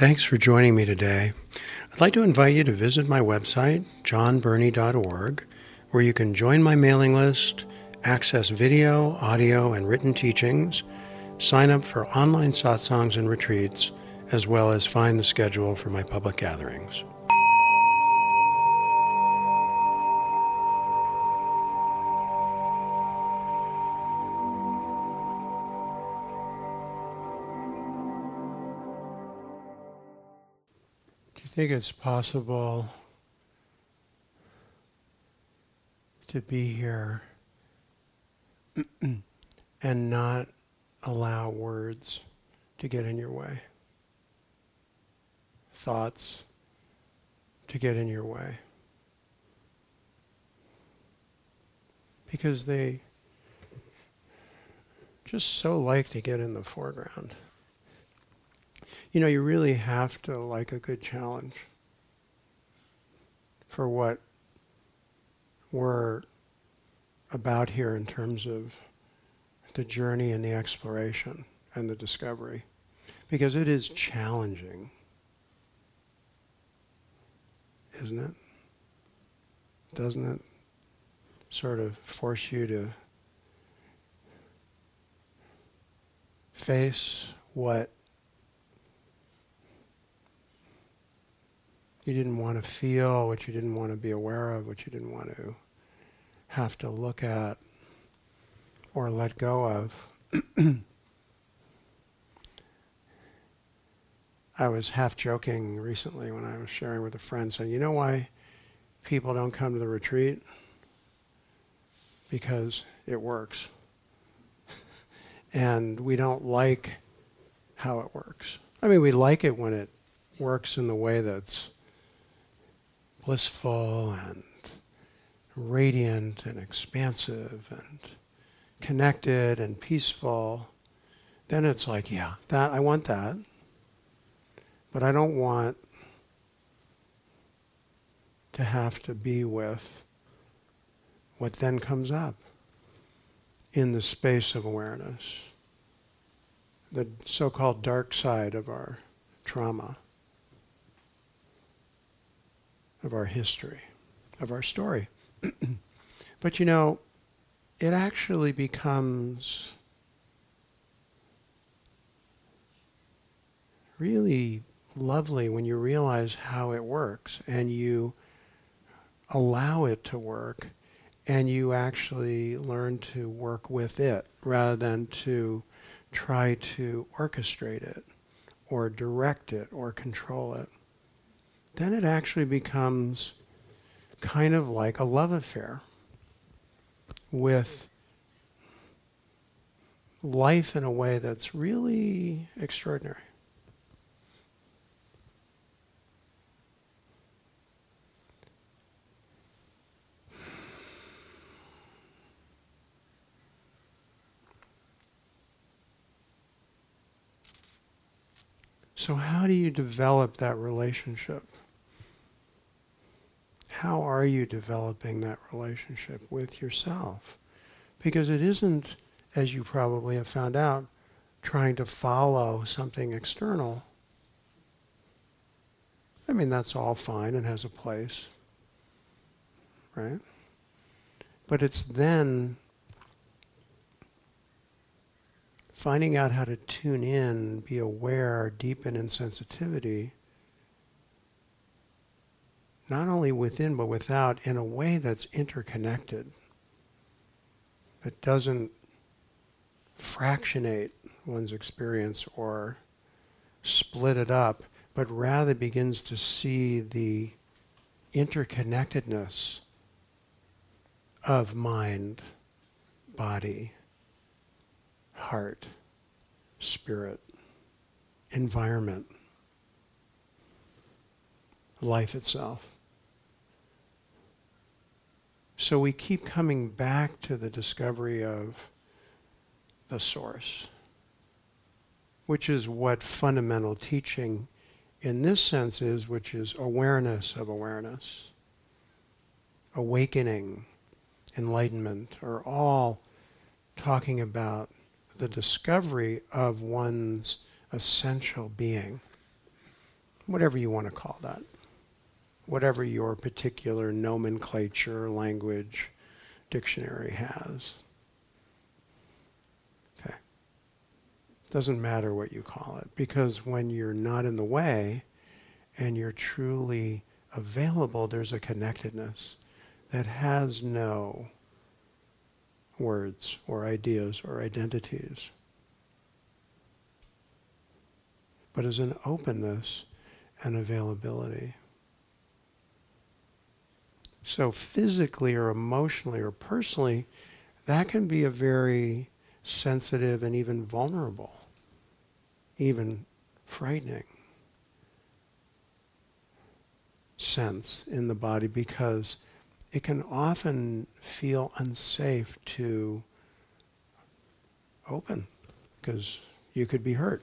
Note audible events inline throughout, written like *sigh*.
Thanks for joining me today. I'd like to invite you to visit my website, jonbernie.org, where you can join my mailing list, access video, audio, and written teachings, sign up for online satsangs and retreats, as well as find the schedule for my public gatherings. Think it's possible to be here *clears throat* and not allow words to get in your way? Thoughts to get in your way? Because they just so like to get in the foreground. You know, you really have to like a good challenge for what we're about here in terms of the journey and the exploration and the discovery. Because it is challenging, isn't it? Doesn't it sort of force you to face what you didn't want to feel, what you didn't want to be aware of, what you didn't want to have to look at or let go of. *clears throat* I was half joking recently when I was sharing with a friend saying, you know why people don't come to the retreat? Because it works. *laughs* and we don't like how it works. I mean, we like it when it works in the way that's blissful and radiant and expansive and connected and peaceful, then it's like, yeah, that I want that. But I don't want to have to be with what then comes up in the space of awareness, the so called dark side of our trauma, of our history, of our story. *clears throat* but you know, it actually becomes really lovely when you realize how it works and you allow it to work and you actually learn to work with it rather than to try to orchestrate it or direct it or control it. Then it actually becomes kind of like a love affair with life in a way that's really extraordinary. So, how do you develop that relationship? How are you developing that relationship with yourself? Because it isn't, as you probably have found out, trying to follow something external. I mean, that's all fine and has a place, right? But it's then finding out how to tune in, be aware, deepen in sensitivity not only within but without, in a way that's interconnected, that doesn't fractionate one's experience or split it up, but rather begins to see the interconnectedness of mind, body, heart, spirit, environment, life itself. So we keep coming back to the discovery of the source, which is what fundamental teaching in this sense is, which is awareness of awareness, awakening, enlightenment, are all talking about the discovery of one's essential being. whatever you want to call that, whatever your particular nomenclature, language, dictionary has. Okay. Doesn't matter what you call it, because when you're not in the way and you're truly available, there's a connectedness that has no words or ideas or identities, but is an openness and availability. So, physically or emotionally or personally, that can be a very sensitive and even vulnerable, even frightening sense in the body because it can often feel unsafe to open because you could be hurt.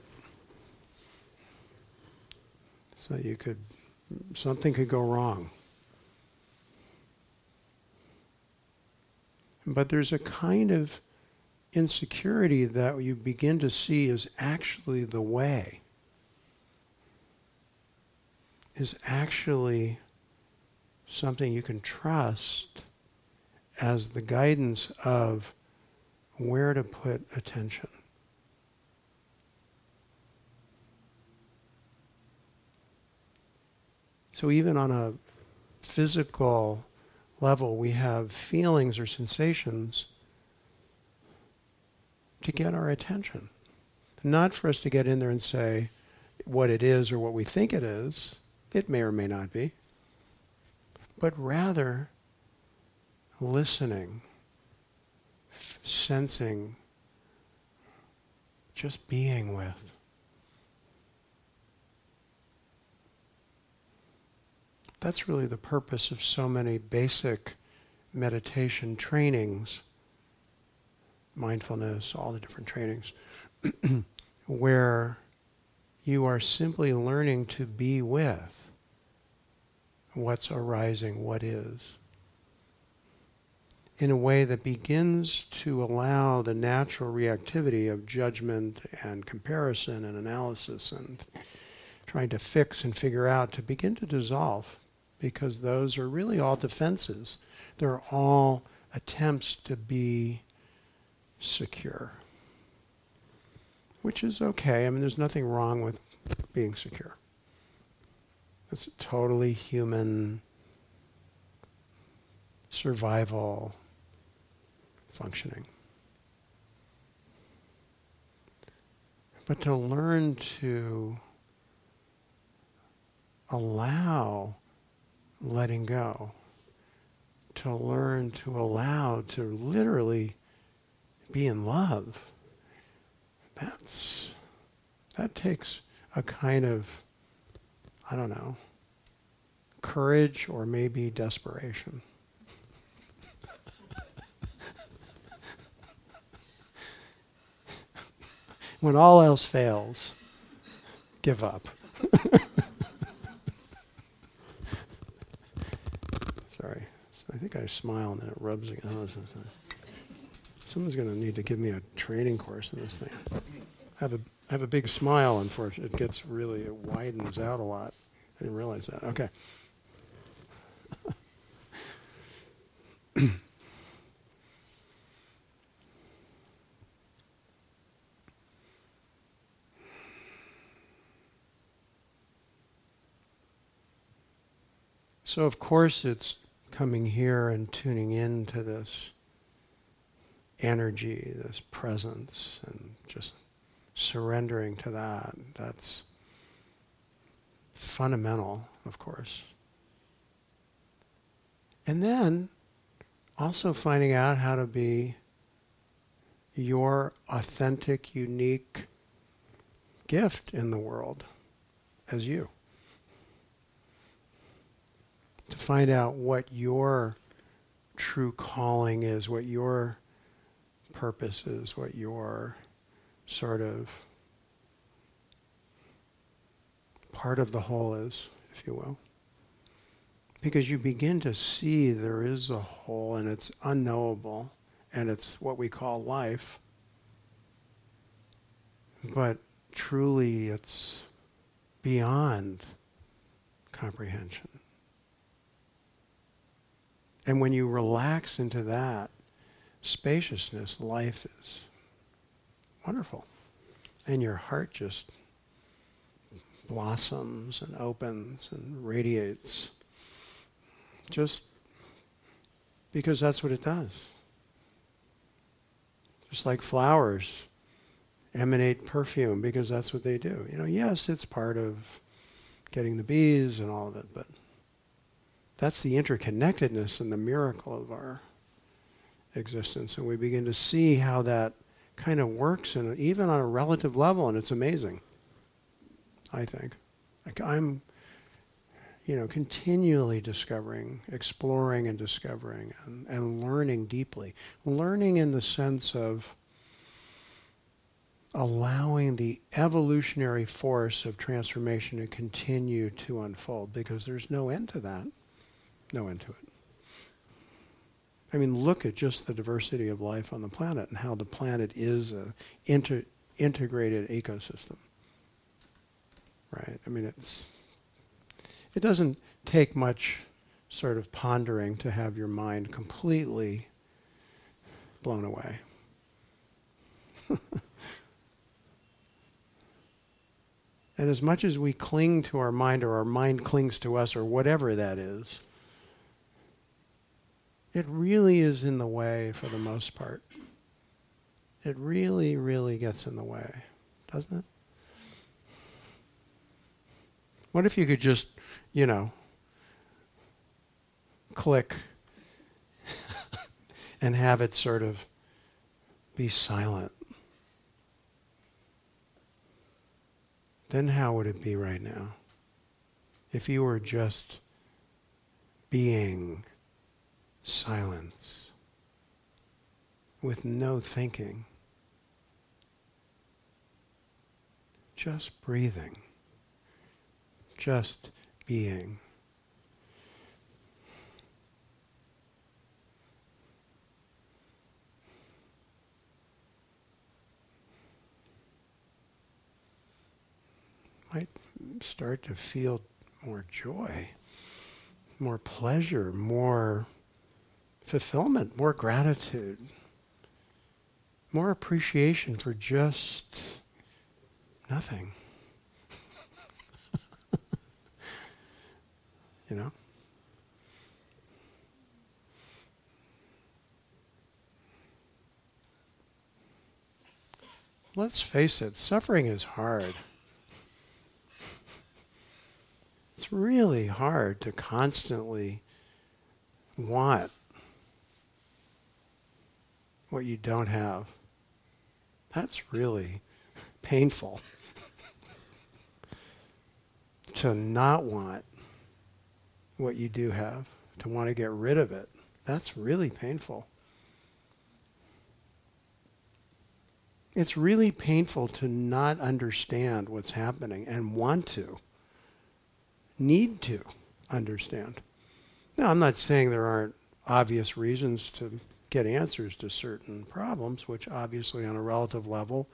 So you could, something could go wrong. But there's a kind of insecurity that you begin to see is actually the way, is actually something you can trust as the guidance of where to put attention. So, even on a physical level, we have feelings or sensations to get our attention. Not for us to get in there and say what it is or what we think it is. It may or may not be but rather listening, f- sensing, just being with. That's really the purpose of so many basic meditation trainings, mindfulness, all the different trainings, *clears throat* where you are simply learning to be with what's arising, what is, in a way that begins to allow the natural reactivity of judgment and comparison and analysis and trying to fix and figure out to begin to dissolve because those are really all defenses. They're all attempts to be secure, which is okay. I mean, there's nothing wrong with being secure. It's totally human survival functioning. But to learn to allow letting go, to learn to allow to literally be in love, that's that takes a kind of I don't know, courage or maybe desperation. *laughs* when all else fails, give up. *laughs* Sorry. I think I smile and then it rubs again. Oh, someone's going to need to give me a training course in this thing. I have a I have a big smile, unfortunately. It gets really, it widens out a lot. I didn't realize that. Okay. *coughs* so, of course, it's coming here and tuning into this energy, this presence, and just surrendering to that. That's fundamental, of course. And then also finding out how to be your authentic, unique gift in the world as you. To find out what your true calling is, what your purpose is, what your sort of part of the whole is, if you will. Because you begin to see there is a whole and it's unknowable and it's what we call life. But truly it's beyond comprehension. And when you relax into that spaciousness, life is wonderful. And your heart just blossoms and opens and radiates. Just because that's what it does. Just like flowers emanate perfume because that's what they do. You know, yes, it's part of getting the bees and all of it, but that's the interconnectedness and the miracle of our existence. And we begin to see how that kind of works, and even on a relative level, and it's amazing. I think. Like I'm, you know, continually discovering, exploring, and discovering, and, and learning deeply. Learning in the sense of allowing the evolutionary force of transformation to continue to unfold because there's no end to that. No end to it. I mean, look at just the diversity of life on the planet and how the planet is an inter- integrated ecosystem. Right? I mean, it's it doesn't take much sort of pondering to have your mind completely blown away. *laughs* and as much as we cling to our mind or our mind clings to us or whatever that is, it really is in the way for the most part. It really, really gets in the way, doesn't it? What if you could just, you know, click *laughs* and have it sort of be silent? Then how would it be right now? If you were just being silence with no thinking, just breathing, just being. Might start to feel more joy, more pleasure, more fulfillment, more gratitude, more appreciation for just nothing. *laughs* you know? Let's face it, suffering is hard. It's really hard to constantly want what you don't have. That's really painful. *laughs* to not want what you do have, to want to get rid of it, that's really painful. It's really painful to not understand what's happening and want to, need to understand. Now, I'm not saying there aren't obvious reasons to get answers to certain problems, which obviously on a relative level,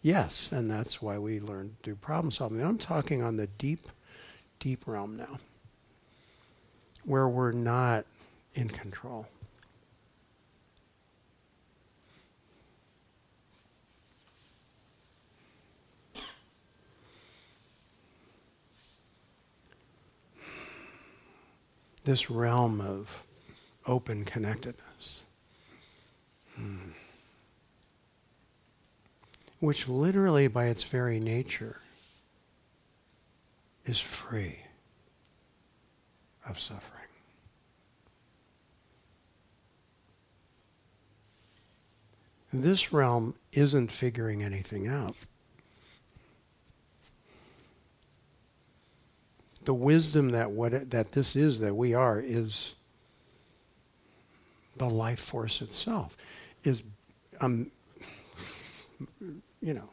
yes, and that's why we learn to do problem solving. I'm talking on the deep, deep realm now, where we're not in control. This realm of open connectedness. Hmm. Which literally, by its very nature, is free of suffering. This realm isn't figuring anything out. The wisdom that what it, that this is that we are is the life force itself is, um, you know.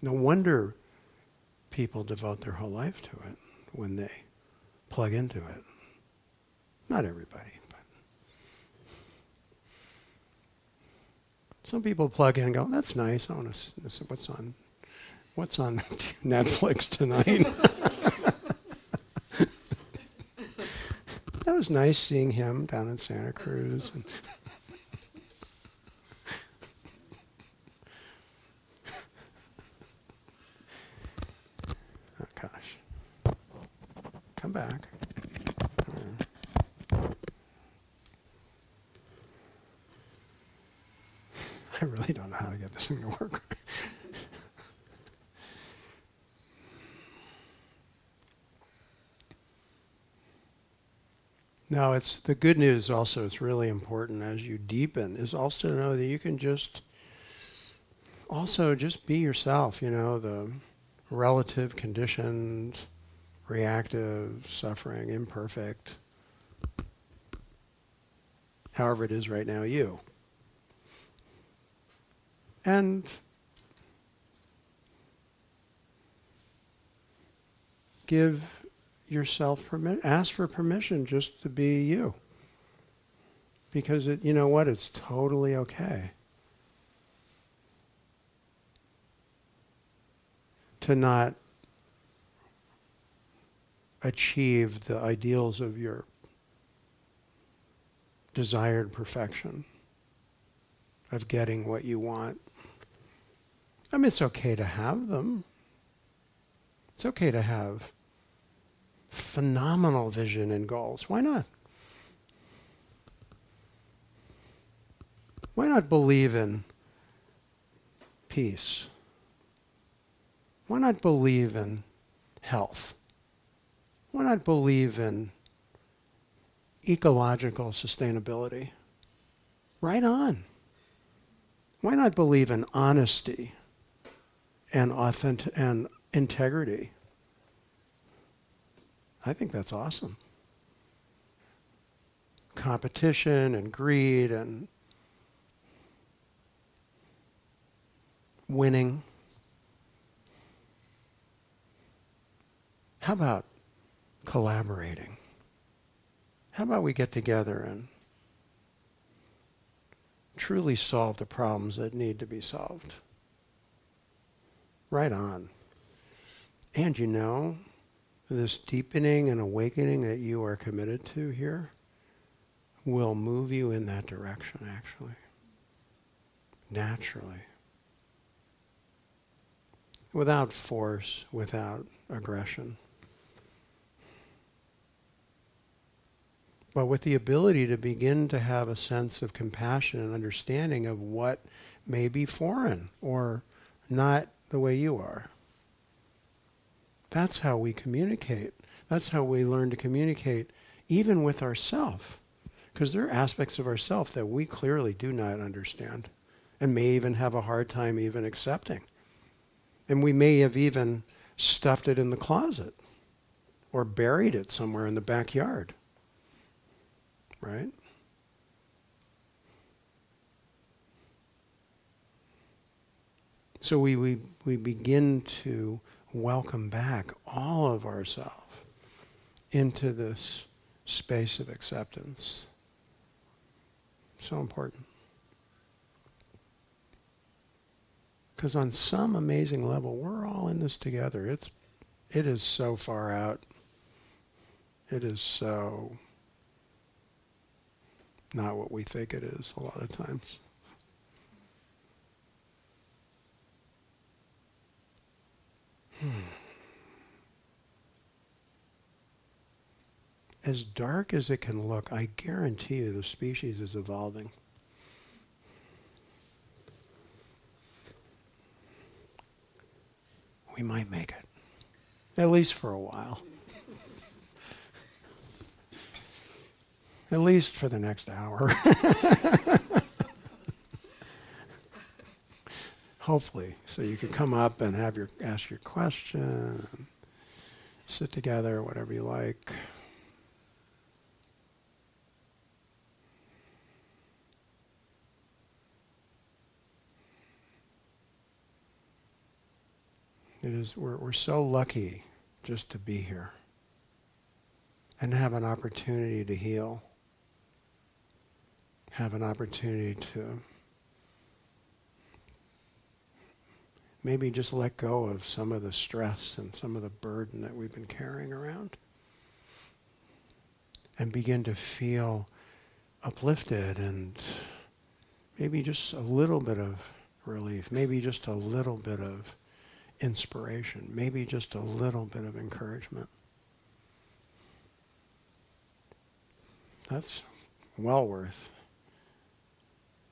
No wonder people devote their whole life to it when they plug into it. Not everybody, but some people plug in and go, "That's nice. I want to see what's on, what's on *laughs* Netflix tonight." *laughs* that was nice seeing him down in Santa Cruz. And Come back. *laughs* I really don't know how to get this thing to work. *laughs* now, it's the good news also it's really important as you deepen is also to know that you can just also just be yourself, you know, the relative conditioned, reactive, suffering, imperfect, however it is right now, you. And give yourself permission. Ask for permission just to be you. Because it, you know what? It's totally okay. To not achieve the ideals of your desired perfection, of getting what you want. I mean, it's okay to have them. It's okay to have phenomenal vision and goals. Why not? Why not believe in peace? Why not believe in health? Why not believe in ecological sustainability? Right on. Why not believe in honesty and authentic and integrity? I think that's awesome. Competition and greed and winning. How about collaborating? How about we get together and truly solve the problems that need to be solved? Right on. And you know, this deepening and awakening that you are committed to here will move you in that direction, actually. Naturally. Without force, without aggression. But with the ability to begin to have a sense of compassion and understanding of what may be foreign or not the way you are. That's how we communicate. That's how we learn to communicate, even with ourself. Because there are aspects of ourself that we clearly do not understand and may even have a hard time even accepting. And we may have even stuffed it in the closet or buried it somewhere in the backyard. Right? So we, we, we begin to welcome back all of ourselves into this space of acceptance. So important. Because on some amazing level, we're all in this together. It's, it is so far out. It is so not what we think it is a lot of times. Hmm. As dark as it can look, I guarantee you the species is evolving. We might make it, at least for a while. At least for the next hour. *laughs* hopefully. So you can come up and have your ask your question, sit together, whatever you like. It is we're we're so lucky just to be here and have an opportunity to heal. Have an opportunity to maybe just let go of some of the stress and some of the burden that we've been carrying around. and begin to feel uplifted and maybe just a little bit of relief, maybe just a little bit of inspiration, maybe just a little bit of encouragement. That's well worth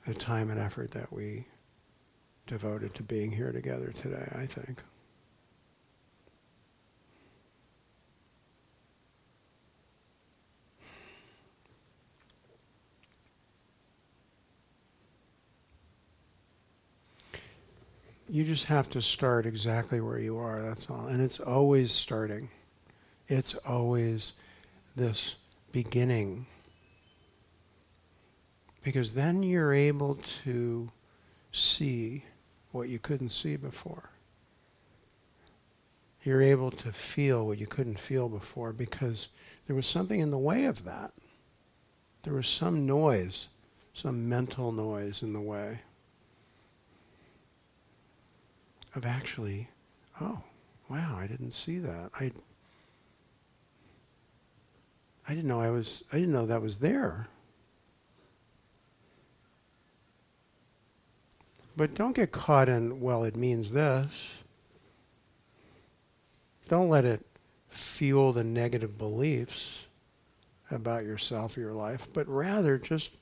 the time and effort that we devoted to being here together today, I think. You just have to start exactly where you are, that's all. And it's always starting. It's always this beginning. Because then you're able to see what you couldn't see before. You're able to feel what you couldn't feel before because there was something in the way of that. There was some noise, some mental noise in the way of actually, oh, wow, I didn't see that. I I didn't know I was I didn't know that was there. But don't get caught in, well, it means this. Don't let it fuel the negative beliefs about yourself or your life, but rather just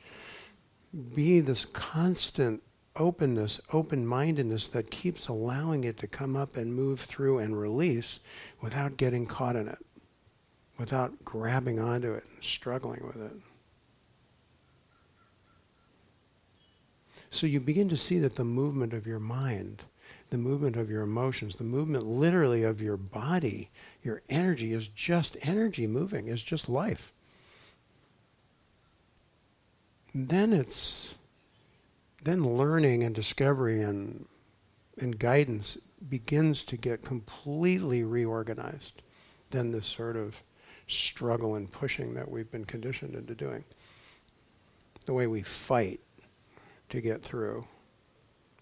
be this constant openness, open mindedness that keeps allowing it to come up and move through and release without getting caught in it, without grabbing onto it and struggling with it. So you begin to see that the movement of your mind, the movement of your emotions, the movement literally of your body, your energy is just energy moving, is just life. Then it's then learning and discovery and and guidance begins to get completely reorganized than this sort of struggle and pushing that we've been conditioned into doing. The way we fight to get through.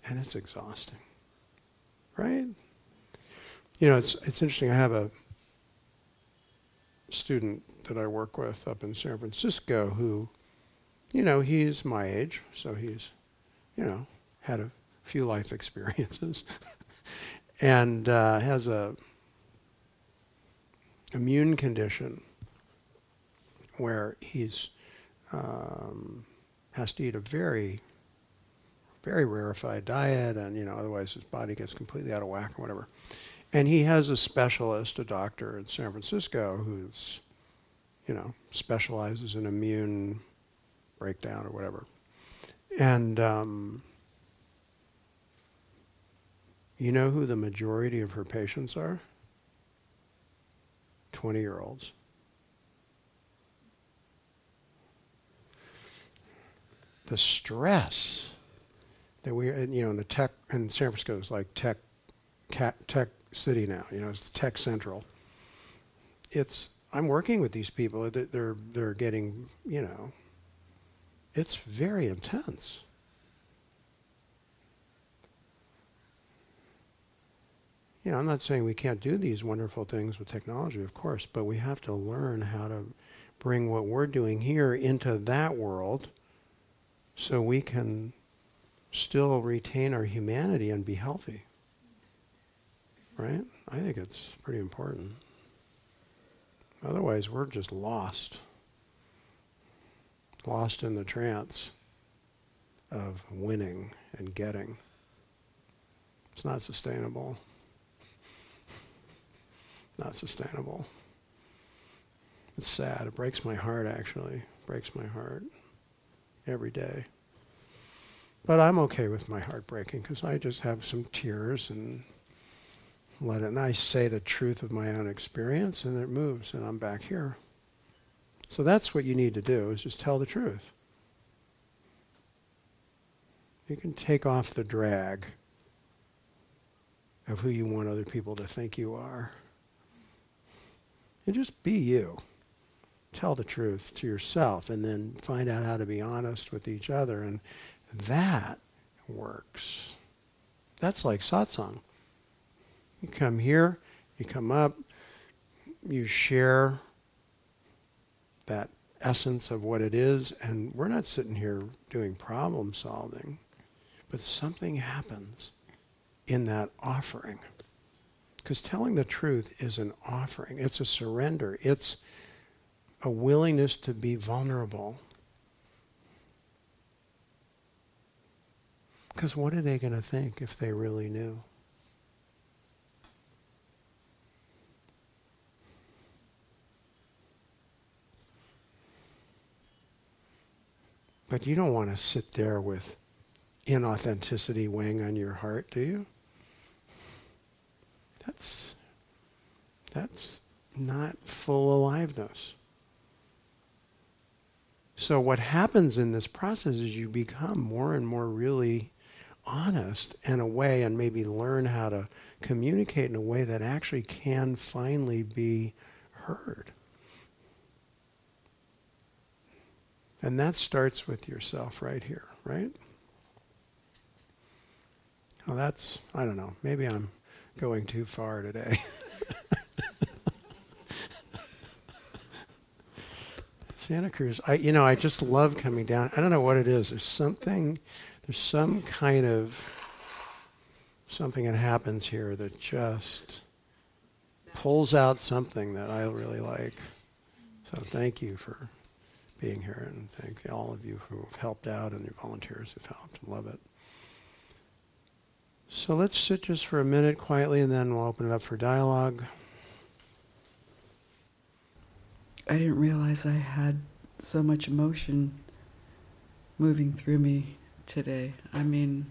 And it's exhausting. Right? You know, it's it's interesting. I have a student that I work with up in San Francisco who, you know, he's my age, so he's, you know, had a few life *laughs* experiences, and uh, has a immune condition where he's um, has to eat a very very rarefied diet, and you know, otherwise his body gets completely out of whack or whatever. And he has a specialist, a doctor in San Francisco, who's, you know, specializes in immune breakdown or whatever. And um, you know who the majority of her patients are? 20 year olds. The stress that we, you know, in the tech, and San Francisco is like tech, tech city now. You know, it's the tech central. It's I'm working with these people. They're they're getting, you know, it's very intense. Know, I'm not saying we can't do these wonderful things with technology, of course, but we have to learn how to bring what we're doing here into that world so we can still retain our humanity and be healthy. Right? I think it's pretty important. Otherwise, we're just lost. Lost in the trance of winning and getting. It's not sustainable. *laughs* Not sustainable. It's sad. It breaks my heart, actually. It breaks my heart every day. But I'm okay with my heart breaking because I just have some tears and let it. And I say the truth of my own experience, and it moves, and I'm back here. So that's what you need to do: is just tell the truth. You can take off the drag of who you want other people to think you are, and just be you. Tell the truth to yourself, and then find out how to be honest with each other and that works. That's like satsang. You come here, you come up, you share that essence of what it is, and we're not sitting here doing problem solving, but something happens in that offering. Because telling the truth is an offering, it's a surrender, it's a willingness to be vulnerable. Because what are they going to think if they really knew? But you don't want to sit there with inauthenticity weighing on your heart, do you? That's that's not full aliveness. So what happens in this process is you become more and more really honest in a way and maybe learn how to communicate in a way that actually can finally be heard. And that starts with yourself right here, right? Well, that's, I don't know, maybe I'm going too far today. *laughs* Santa Cruz, I, you know, I just love coming down. I don't know what it is. There's something, there's some kind of something that happens here that just pulls out something that I really like. So thank you for being here, and thank all of you who have helped out and your volunteers who've helped. Love it. So let's sit just for a minute quietly, and then we'll open it up for dialogue. I didn't realize I had so much emotion moving through me today. I mean,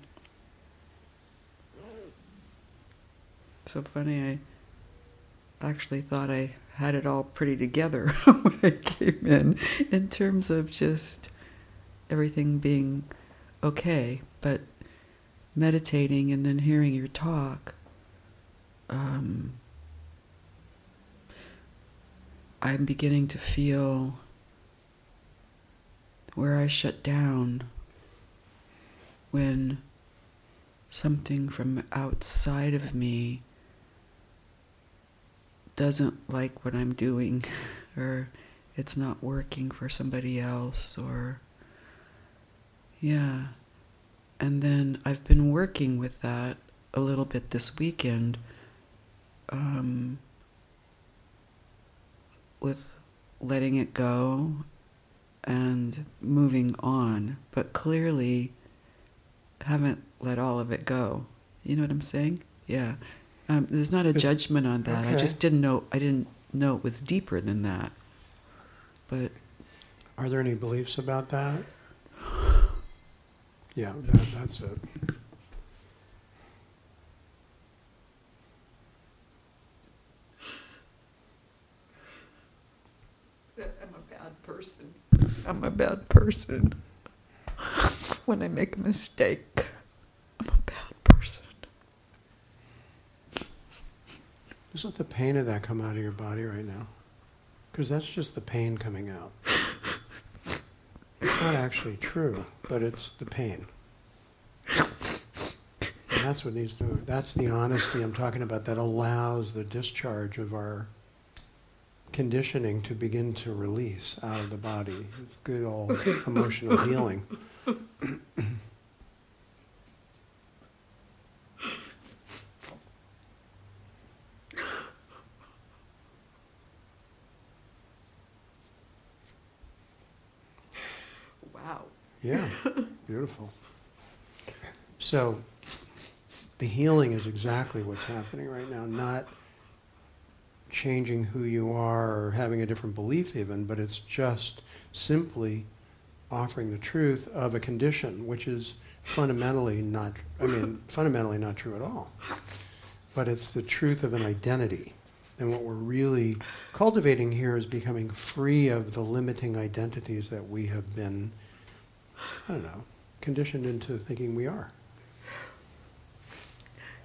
so funny. I actually thought I had it all pretty together *laughs* when I came in, in terms of just everything being okay. But meditating and then hearing your talk, um, I'm beginning to feel where I shut down when something from outside of me doesn't like what I'm doing *laughs* or it's not working for somebody else or yeah. And then I've been working with that a little bit this weekend um, with letting it go and moving on. But clearly haven't let all of it go you know what I'm saying yeah um, there's not a it's, judgment on that. Okay. I just didn't know. I didn't know it was deeper than that. But are there any beliefs about that? Yeah, that, that's it. *laughs* I'm a bad person. I'm a bad person. When I make a mistake, I'm a bad person. Just let the pain of that come out of your body right now. Because that's just the pain coming out. It's not actually true, but it's the pain. And that's what needs to, that's the honesty I'm talking about that allows the discharge of our conditioning to begin to release out of the body. Good old *laughs* emotional healing. Yeah, *laughs* beautiful. So the healing is exactly what's happening right now, not changing who you are or having a different belief even, but it's just simply offering the truth of a condition which is fundamentally not I mean fundamentally not true at all. But it's the truth of an identity. And what we're really cultivating here is becoming free of the limiting identities that we have been I don't know, conditioned into thinking we are.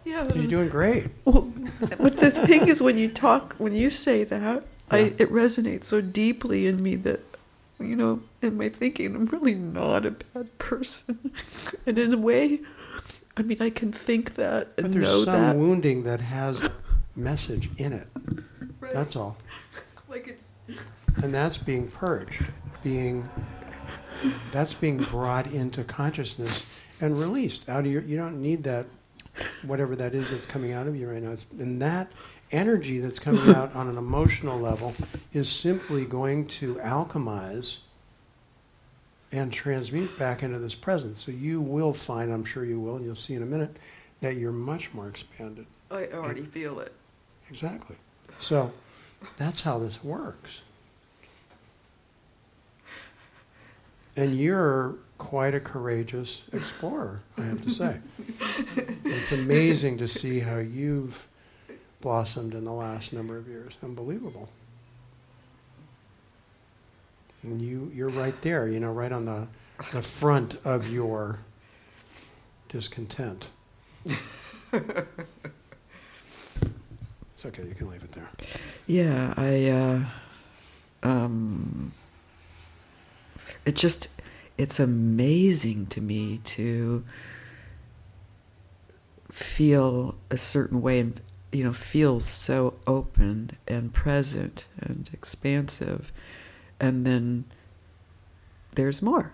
Yeah, so you're um, doing great. Well, but the thing is, when you talk, when you say that, yeah. I it resonates so deeply in me that, you know, in my thinking, I'm really not a bad person, *laughs* and in a way, I mean, I can think that and but there's know some that. wounding that has message in it. *laughs* Right. That's all. *laughs* Like it's. And that's being purged being that's being brought into consciousness and released out of your. You don't need that, whatever that is that's coming out of you right now. It's, and that energy that's coming *laughs* out on an emotional level is simply going to alchemize and transmute back into this present. So you will find, I'm sure you will, and you'll see in a minute, that you're much more expanded. I already feel it. Exactly. So that's how this works. And you're quite a courageous explorer, I have to say. *laughs* it's amazing to see how you've blossomed in the last number of years. Unbelievable. And you, you're right there, you know, right on the, the front of your discontent. *laughs* it's okay, you can leave it there. Yeah, I. Uh, um, it just, it's amazing to me to feel a certain way and you know feels so open and present and expansive and then there's more.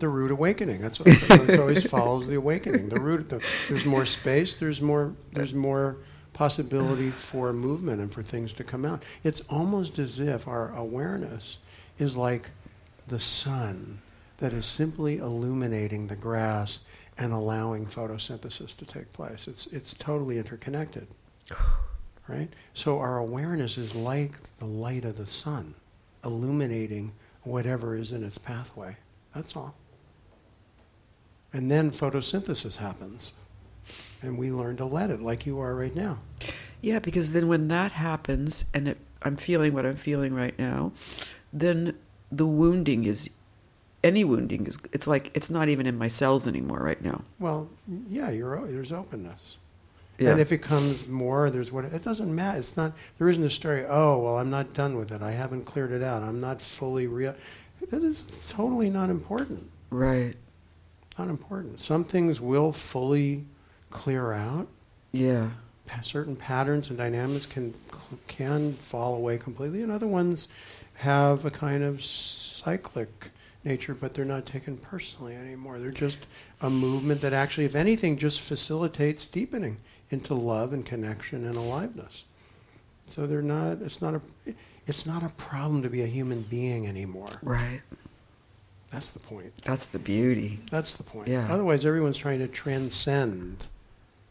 The root awakening that's what it always *laughs* follows the awakening. The root the, there's more space there's more there's more possibility for movement and for things to come out. It's almost as if our awareness is like the sun that is simply illuminating the grass and allowing photosynthesis to take place. It's, it's totally interconnected. *sighs* Right? So our awareness is like the light of the sun, illuminating whatever is in its pathway. That's all. And then photosynthesis happens. And we learn to let it, like you are right now. Yeah, because then when that happens, and it, I'm feeling what I'm feeling right now, then the wounding is any wounding is it's like it's not even in my cells anymore right now. Well, yeah, you're there's openness. Yeah. And if it comes more, there's what it doesn't matter. It's not there isn't a story. Oh well, I'm not done with it. I haven't cleared it out. I'm not fully real. That is totally not important. Right. Not important. Some things will fully clear out. Yeah. Certain patterns and dynamics can can fall away completely, and other ones have a kind of cyclic nature, but they're not taken personally anymore. They're just a movement that actually, if anything, just facilitates deepening into love and connection and aliveness. So they're not. It's not a. It's not a problem to be a human being anymore. Right. That's the point. That's the beauty. That's the point. Yeah. Otherwise, everyone's trying to transcend.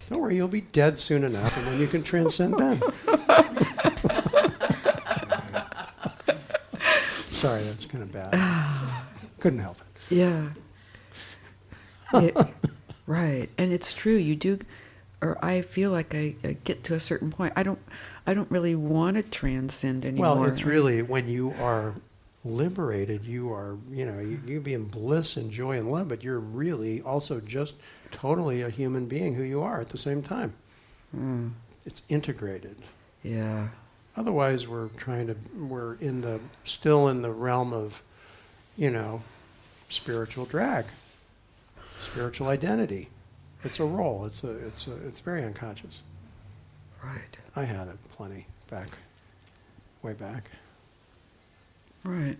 Don't worry, you'll be dead soon enough, and then you can transcend then. *laughs* Sorry, that's kind of bad. *sighs* *laughs* Couldn't help it. Yeah. it, right, and it's true. You do, or I feel like I, I, get to a certain point. I don't. I don't really want to transcend anymore. Well, it's really when you are liberated, you are, you know, you, you be in bliss and joy and love, but you're really also just totally a human being who you are at the same time. Mm. It's integrated. Yeah. Otherwise, we're trying to, we're in the, still in the realm of, you know, spiritual drag, spiritual identity. It's a role. It's a, it's a, it's very unconscious. Right. I had it plenty back, way back. Right.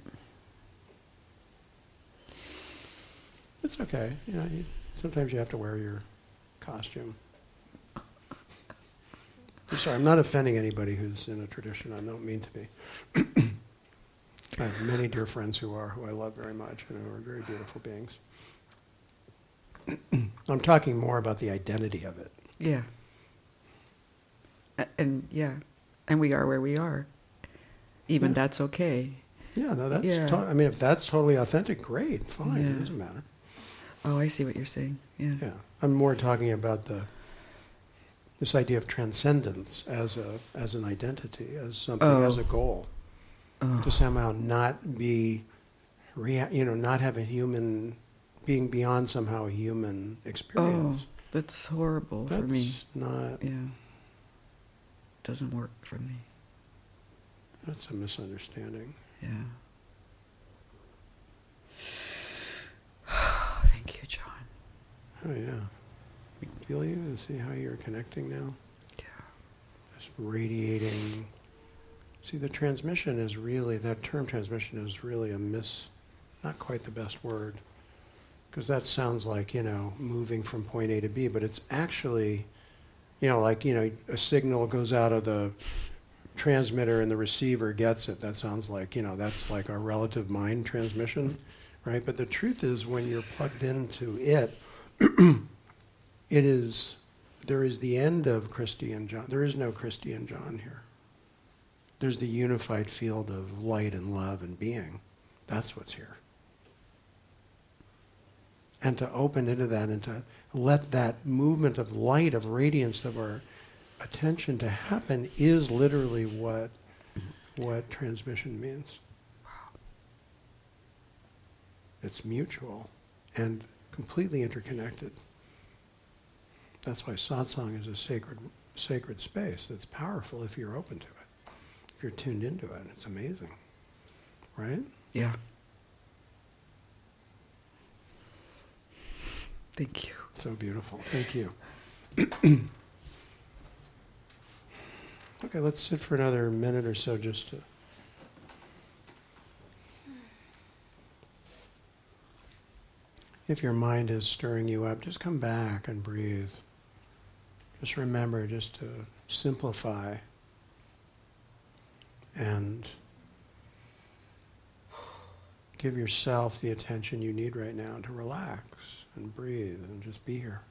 It's okay. You know, you, sometimes you have to wear your costume. I'm sorry, I'm not offending anybody who's in a tradition. I don't mean to be. *clears throat* I have many dear friends who are, who I love very much, and who are very beautiful beings. *clears throat* I'm talking more about the identity of it. Yeah. And yeah, and we are where we are. Even yeah. that's okay. Yeah, no, that's. Yeah. To- I mean, if that's totally authentic, great, fine. Yeah. It doesn't matter. Oh, I see what you're saying. Yeah. Yeah, I'm more talking about the this idea of transcendence as a as an identity, as something, oh. as a goal oh. to somehow not be, rea- you know, not have a human, being beyond somehow a human experience. Oh, that's horrible that's for me. Not. Yeah. Doesn't work for me. That's a misunderstanding. Yeah. *sighs* Thank you, Jon. Oh yeah. Feel you and see how you're connecting now. Yeah. Just radiating See, the transmission is really, that term transmission is really a miss, not quite the best word. Because that sounds like, you know, moving from point A to B, but it's actually, you know, like, you know, a signal goes out of the transmitter and the receiver gets it. That sounds like, you know, that's like our relative mind transmission, right? But the truth is, when you're plugged into it, *clears throat* it is, there is the end of Christy and Jon. There is no Christy and Jon here. There's the unified field of light and love and being. That's what's here. And to open into that and to let that movement of light, of radiance of our attention to happen is literally what, what transmission means. It's mutual and completely interconnected. That's why satsang is a sacred, sacred space that's powerful if you're open to it, you're tuned into it. It's amazing, right? Yeah. Thank you. So beautiful. Thank you. okay, let's sit for another minute or so just to. If your mind is stirring you up, just come back and breathe. Just remember just to simplify and give yourself the attention you need right now to relax and breathe and just be here.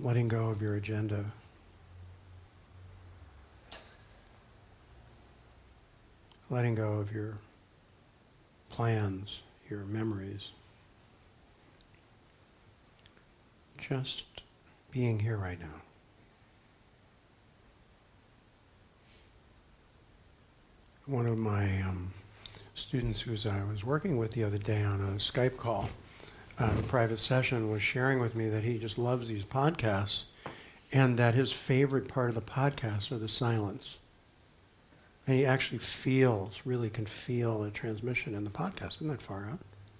Letting go of your agenda. Letting go of your plans, your memories. Just being here right now. One of my um, students who I was working with the other day on a Skype call, uh, a private session, was sharing with me that he just loves these podcasts and that his favorite part of the podcast are the silence. And he actually feels, really can feel the transmission in the podcast. Isn't that far out?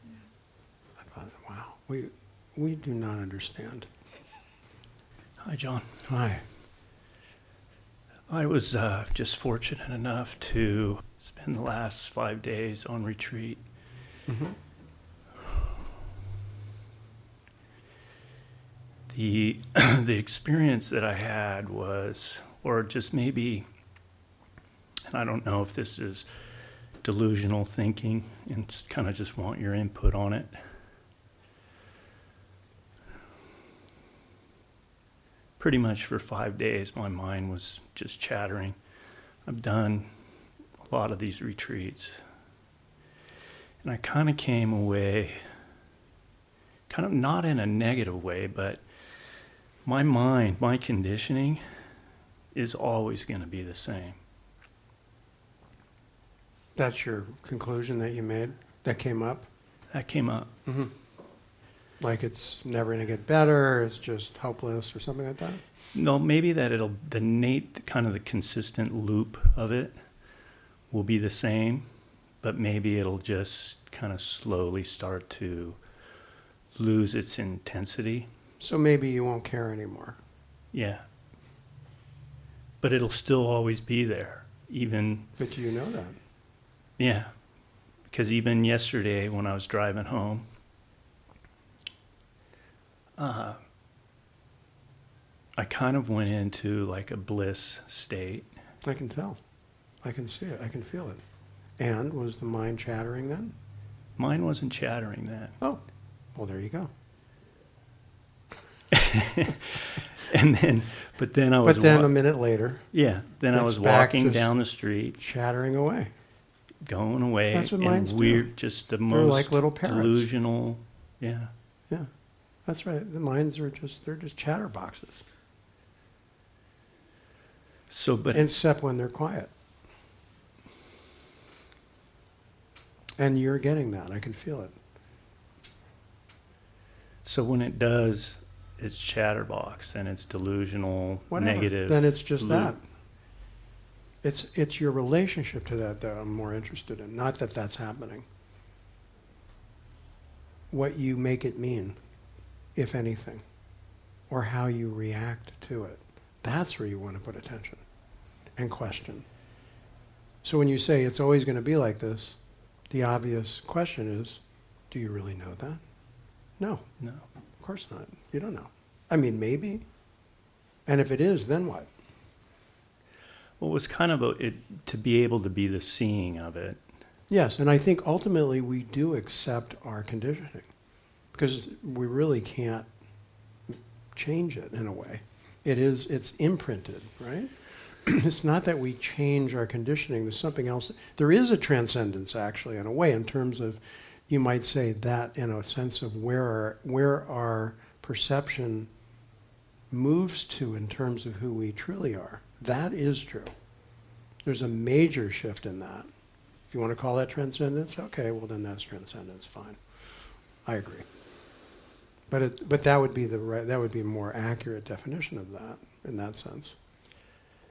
Yeah. I thought, wow, we, we do not understand. Hi, Jon. Hi. I was uh, just fortunate enough to spend the last five days on retreat. Mm-hmm. The *clears throat* the experience that I had was, or just maybe, and I don't know if this is delusional thinking, and kind of just want your input on it. Pretty much for five days, my mind was just chattering. I've done a lot of these retreats. And I kind of came away, kind of not in a negative way, but my mind, my conditioning is always going to be the same. That's your conclusion that you made? That came up? That came up. Mm-hmm. Like it's never going to get better, it's just hopeless or something like that? No, maybe that it'll, the Nate, kind of the consistent loop of it will be the same, but maybe it'll just kind of slowly start to lose its intensity. So maybe you won't care anymore. Yeah. But it'll still always be there, even. But you know that. Yeah. Because even yesterday when I was driving home, uh, I kind of went into like a bliss state. I can tell. I can see it. I can feel it. And was the mind chattering then? Mine wasn't chattering then. Oh, well, there you go. *laughs* and then, but then I was. But then wa- a minute later. Yeah. Then I was walking down the street, chattering away, going away. That's what minds weird, do. just the They're most like little parrots. delusional. Yeah. Yeah. That's right. The minds are just they're just chatterboxes. So, but except when they're quiet, and you're getting that. I can feel it. So when it does, it's chatterbox and it's delusional, Whatever. negative. Then it's just loop. that. It's it's your relationship to that that I'm more interested in. Not that that's happening. What you make it mean if anything, or how you react to it. That's where you want to put attention and question. So when you say it's always going to be like this, the obvious question is do you really know that? No, No. of course not. You don't know. I mean, maybe. And if it is, then what? Well, it was kind of a, it, to be able to be the seeing of it. Yes, and I think ultimately we do accept our conditioning because we really can't change it in a way. It is it's imprinted, right? *clears throat* it's not that we change our conditioning. There's something else. There is a transcendence, actually, in a way, in terms of, you might say that in a sense of where our, where our perception moves to in terms of who we truly are. That is true. There's a major shift in that. If you want to call that transcendence, okay, well then that's transcendence. Fine, I agree. But it, but that would be the right, that would be a more accurate definition of that in that sense.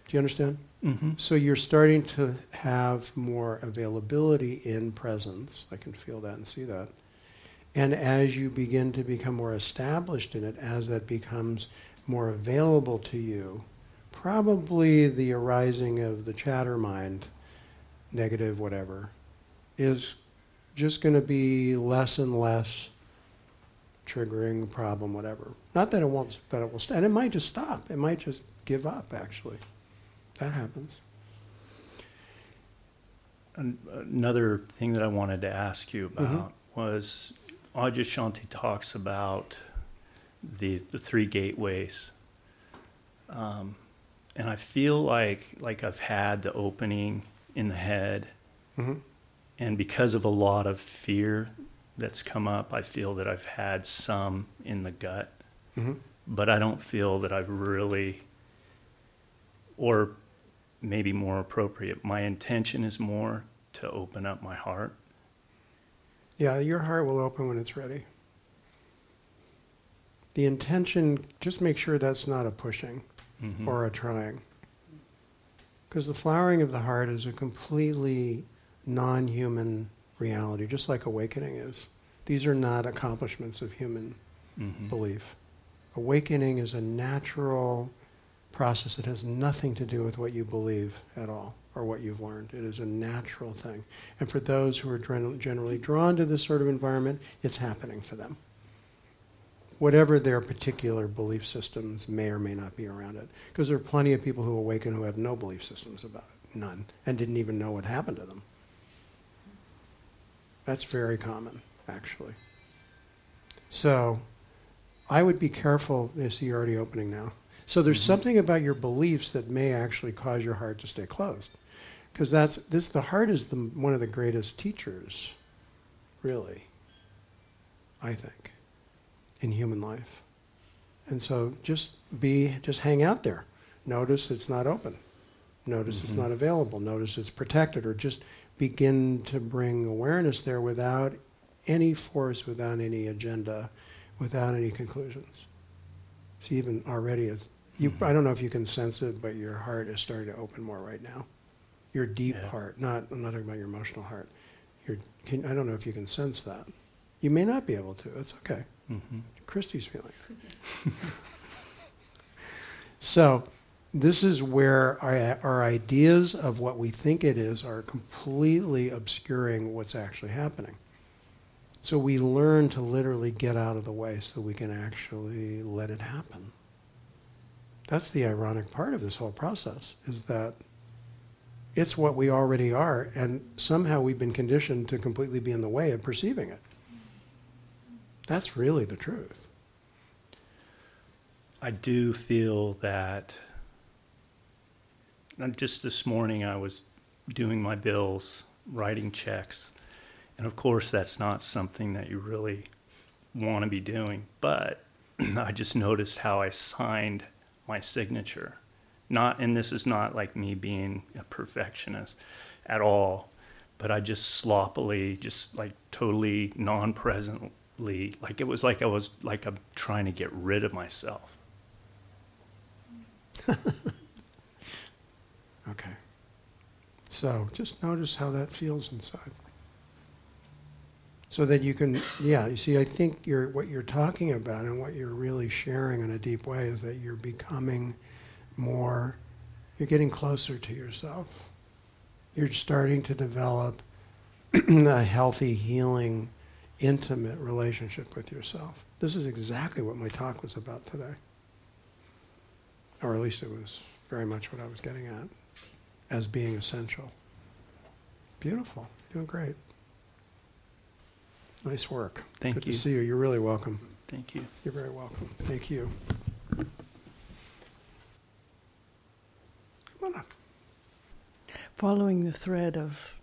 Do you understand? Mm-hmm. So you're starting to have more availability in presence. I can feel that and see that. And as you begin to become more established in it, as that becomes more available to you, probably the arising of the chatter mind, negative, whatever, is just going to be less and less triggering a problem, whatever. Not that it won't, that it will, st- and it might just stop. It might just give up, actually. That happens. An- Another thing that I wanted to ask you Mm-hmm. about was Adyashanti talks about the the three gateways, um, and I feel like like I've had the opening in the head, hmm and because of a lot of fear that's come up, I feel that I've had some in the gut, hmm but I don't feel that I've really, or maybe more appropriate, my intention is more to open up my heart. Yeah, your heart will open when it's ready. The intention, just make sure that's not a pushing Mhm. or a trying. Because the flowering of the heart is a completely non human reality, just like awakening is. These are not accomplishments of human Mhm. belief. Awakening is a natural process that has nothing to do with what you believe at all or what you've learned. It is a natural thing. And for those who are generally drawn to this sort of environment, it's happening for them. Whatever their particular belief systems may or may not be around it. Because there are plenty of people who awaken who have no belief systems about it, none, and didn't even know what happened to them. That's very common, actually. So, I would be careful. See, you're already opening now. So there's Mhm. something about your beliefs that may actually cause your heart to stay closed, because that's this. The heart is the, one of the greatest teachers, really. I think, in human life, and so just be, just hang out there. Notice it's not open. Notice it's Mhm. not available. Notice it's protected, or just begin to bring awareness there without any force, without any agenda, without any conclusions. See, even already, it's, you, Mhm. I don't know if you can sense it, but your heart is starting to open more right now. Your deep Yeah. heart, not, I'm not talking about your emotional heart. Your, can, I don't know if you can sense that. You may not be able to. It's okay. Mhm. Christy's feeling it. *laughs* so, this is where our, our ideas of what we think it is are completely obscuring what's actually happening. So, we learn to literally get out of the way so we can actually let it happen. That's the ironic part of this whole process, is that it's what we already are, and somehow we've been conditioned to completely be in the way of perceiving it. That's really the truth. I do feel that. Just this morning, I was doing my bills, writing checks, and of course, that's not something that you really want to be doing. But *clears throat* I just noticed how I signed my signature. Not, and this is not like me being a perfectionist at all, but I just sloppily, just like totally non-presently, like it was like I was like I'm trying to get rid of myself. *laughs* Okay. So just notice how that feels inside. So that you can, yeah, you see, I think you're, what you're talking about and what you're really sharing in a deep way is that you're becoming more, you're getting closer to yourself. You're starting to develop *clears throat* a healthy, healing, intimate relationship with yourself. This is exactly what my talk was about today. Or at least it was very much what I was getting at as being essential. Beautiful. You're doing great. Nice work. Thank you. Good you. to see you. You're really welcome. Thank you. You're very welcome. Thank you. Come on up. following the thread of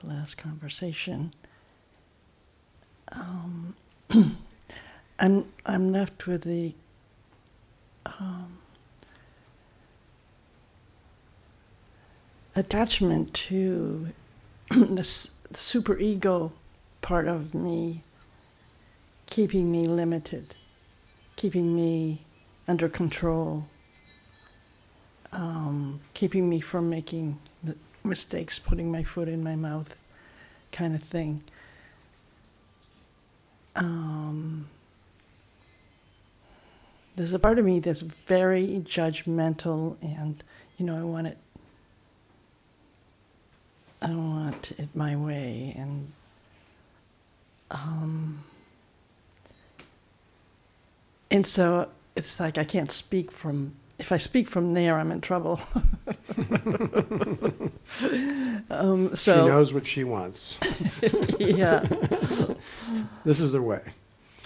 the last conversation, um, *clears throat* I'm I'm left with the um, attachment to *clears throat* this super ego part of me, keeping me limited, keeping me under control um, keeping me from making mistakes, putting my foot in my mouth, kind of thing. Um, there's a part of me that's very judgmental, and you know, I want it. I want it my way, and um, and so it's like I can't speak from if I speak from there, I'm in trouble. *laughs* um, so she knows what she wants. *laughs* yeah, *laughs* This is the way.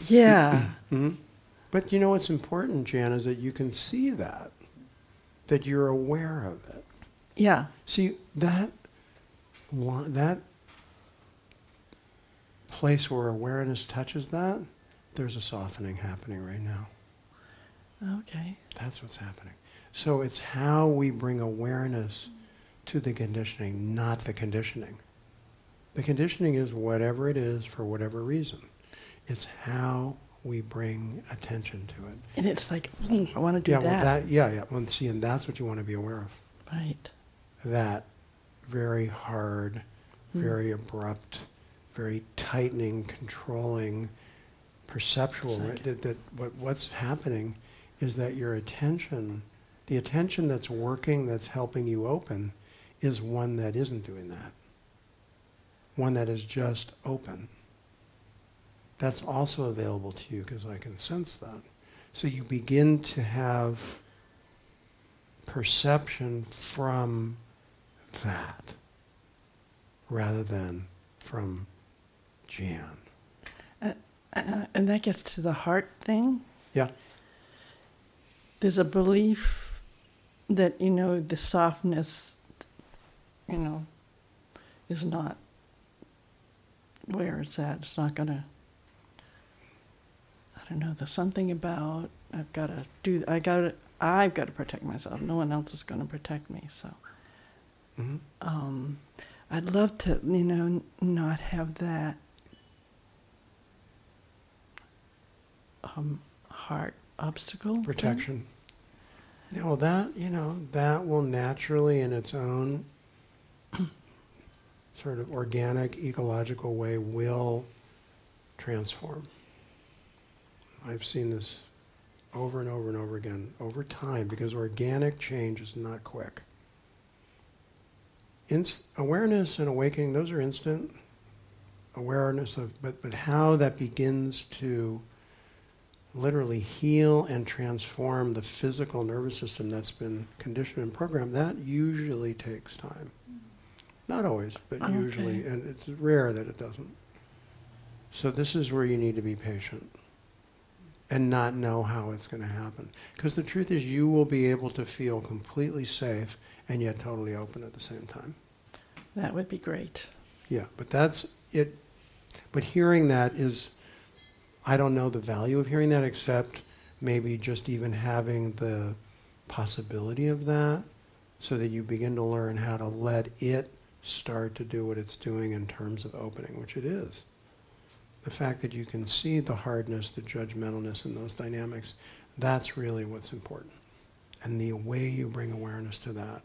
yeah, hmm But you know what's important, Jan, is that you can see that, that you're aware of it. yeah, See that that place where awareness touches that, there's a softening happening right now. okay, That's what's happening. So it's how we bring awareness to the conditioning, not the conditioning. The conditioning is whatever it is for whatever reason. It's how we bring attention to it. and it's like "Mm, I want to do yeah, that. well, that yeah, yeah. Well, see, and that's what you want to be aware of. right, That very hard, Hmm. very abrupt, very tightening, controlling, perceptual. Right? that, that what, what's happening is that your attention, the attention that's working, that's helping you open, is one that isn't doing that. One that is just open. That's also available to you because I can sense that. So you begin to have perception from that rather than from Jan. uh, and that gets to the heart thing. Yeah. There's a belief that you know the softness, you know, is not where it's at. It's not gonna. I don't know. There's something about I've got to do. I got to. I've got to protect myself. No one else is going to protect me. So, hmm um, I'd love to, you know, not have that um, heart obstacle. thing. Protection. Yeah, well, that, you know, that will naturally, in its own *clears throat* sort of organic, ecological way, will transform. I've seen this over and over and over again over time because organic change is not quick. Inst- awareness and awakening, those are instant awareness of, but, but how that begins to literally heal and transform the physical nervous system that's been conditioned and programmed, that usually takes time. Not always, but Okay. usually, and it's rare that it doesn't. So this is where you need to be patient and not know how it's going to happen. Because the truth is, you will be able to feel completely safe and yet totally open at the same time. That would be great. Yeah, but that's it. But hearing that is, I don't know the value of hearing that except maybe just even having the possibility of that so that you begin to learn how to let it start to do what it's doing in terms of opening, which it is. The fact that you can see the hardness, the judgmentalness in those dynamics, that's really what's important. And the way you bring awareness to that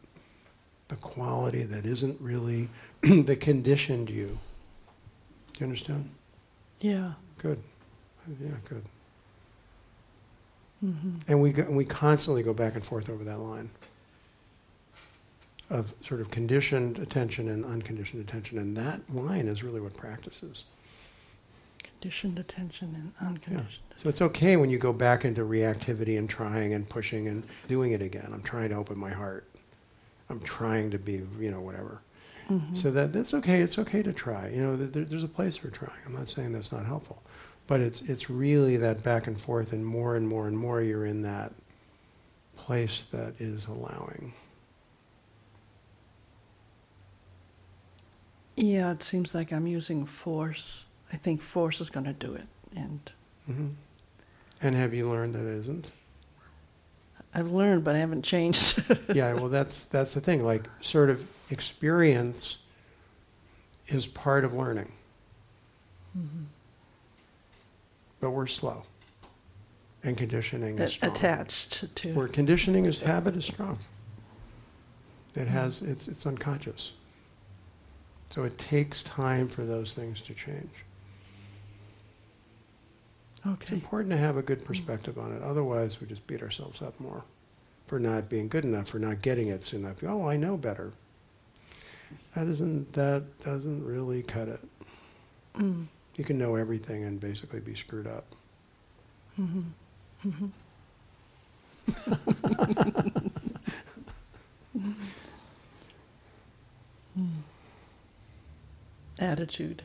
the quality that isn't really, *clears throat* that conditioned you. Do you understand? Yeah. Good. Yeah, good. hmm And we, go, and we constantly go back and forth over that line of sort of conditioned attention and unconditioned attention. And that line is really what practice is. Conditioned attention and unconditioned. Yeah. So it's okay when you go back into reactivity and trying and pushing and doing it again. I'm trying to open my heart. I'm trying to be, you know, whatever. Mhm. So that that's okay. It's okay to try. You know, there, there's a place for trying. I'm not saying that's not helpful, but it's it's really that back and forth, and more and more and more you're in that place that is allowing. Yeah, it seems like I'm using force. I think force is going to do it. And hmm And have you learned that it isn't? I've learned, but I haven't changed. *laughs* yeah. Well, that's that's the thing. Like, sort of experience is part of learning, Mhm. but we're slow, and conditioning is strong. Attached to. Where conditioning is habit is strong. It has it's it's unconscious. So it takes time for those things to change. It's important to have a good perspective on it. Otherwise, we just beat ourselves up more for not being good enough, for not getting it soon enough. Oh, I know better. That isn't that doesn't really cut it. Mm. You can know everything and basically be screwed up. Mhm. Mhm. *laughs* Mm. Attitude.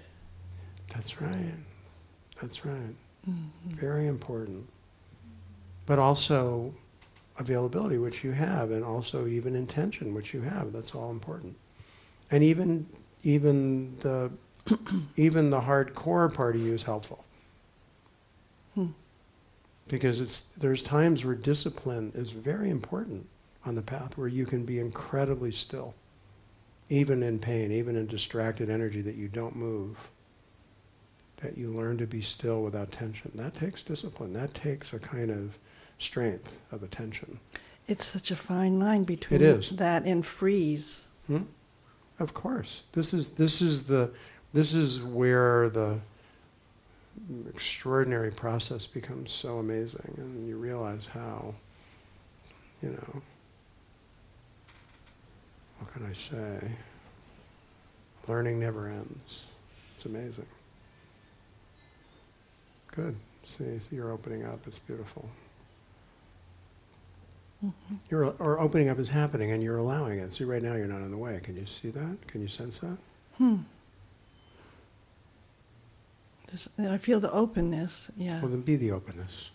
That's right. That's right. Mhm. Very important. But also availability, which you have, and also even intention, which you have. That's all important. And even even the *coughs* even the hardcore part of you is helpful. Hmm. Because it's there's times where discipline is very important on the path where you can be incredibly still. Even in pain, even in distracted energy that you don't move that you learn to be still without tension. That takes discipline. That takes a kind of strength of attention. It's such a fine line between is. that and freeze. Hmm? Of course, this is this is the this is where the extraordinary process becomes so amazing, and you realize how, you know, what can I say? Learning never ends. It's amazing. Good. See, see, you're opening up. It's beautiful. Mhm. You're, or opening up is happening and you're allowing it. See, right now you're not in the way. Can you see that? Can you sense that? Hmm. There's- I feel the openness, yeah. Well, then be the openness.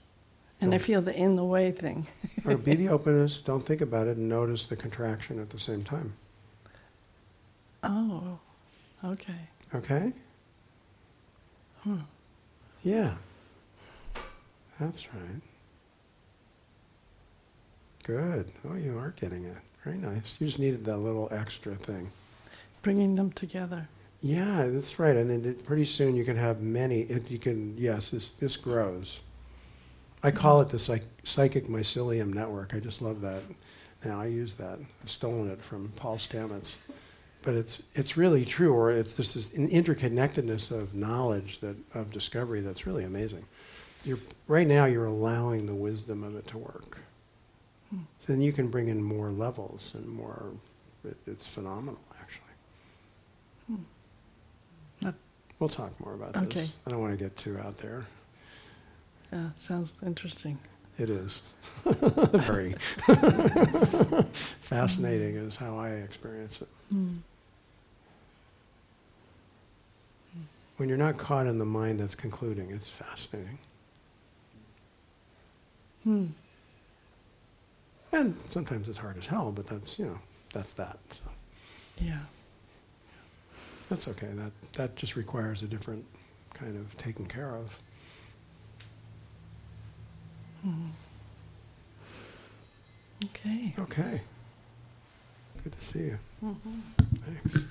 and I don't- feel the in the way thing. Or be the *laughs* openness, don't think about it, and notice the contraction at the same time. Oh, okay. Okay? Hmm. Yeah. That's right. Good. Oh, you are getting it. Very nice. You just needed that little extra thing. Bringing them together. Yeah, that's right. And then pretty soon you can have many. It, you can yes, this this grows. I call it the psych, psychic mycelium network. I just love that. Now I use that. I've stolen it from Paul Stamets, but it's it's really true. Or it's this is an interconnectedness of knowledge that of discovery that's really amazing. You're right now you're allowing the wisdom of it to work. Hmm. So then you can bring in more levels and more. It, it's phenomenal, actually. Hmm. Not- We'll talk more about this. I don't want to get too out there. Yeah, sounds interesting. It is. *laughs* Very *laughs* fascinating is how I experience it. Hmm. When you're not caught in the mind that's concluding, it's fascinating. Hmm. And sometimes it's hard as hell, but that's, you know, that's that. So Yeah. that's okay. That, that just requires a different kind of taking care of. Hmm. Okay. Okay. Good to see you. Mhm. Thanks.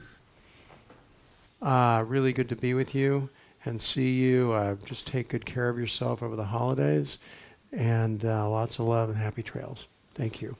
Uh, really good to be with you and see you. Uh, just take good care of yourself over the holidays and uh, lots of love and happy trails. Thank you.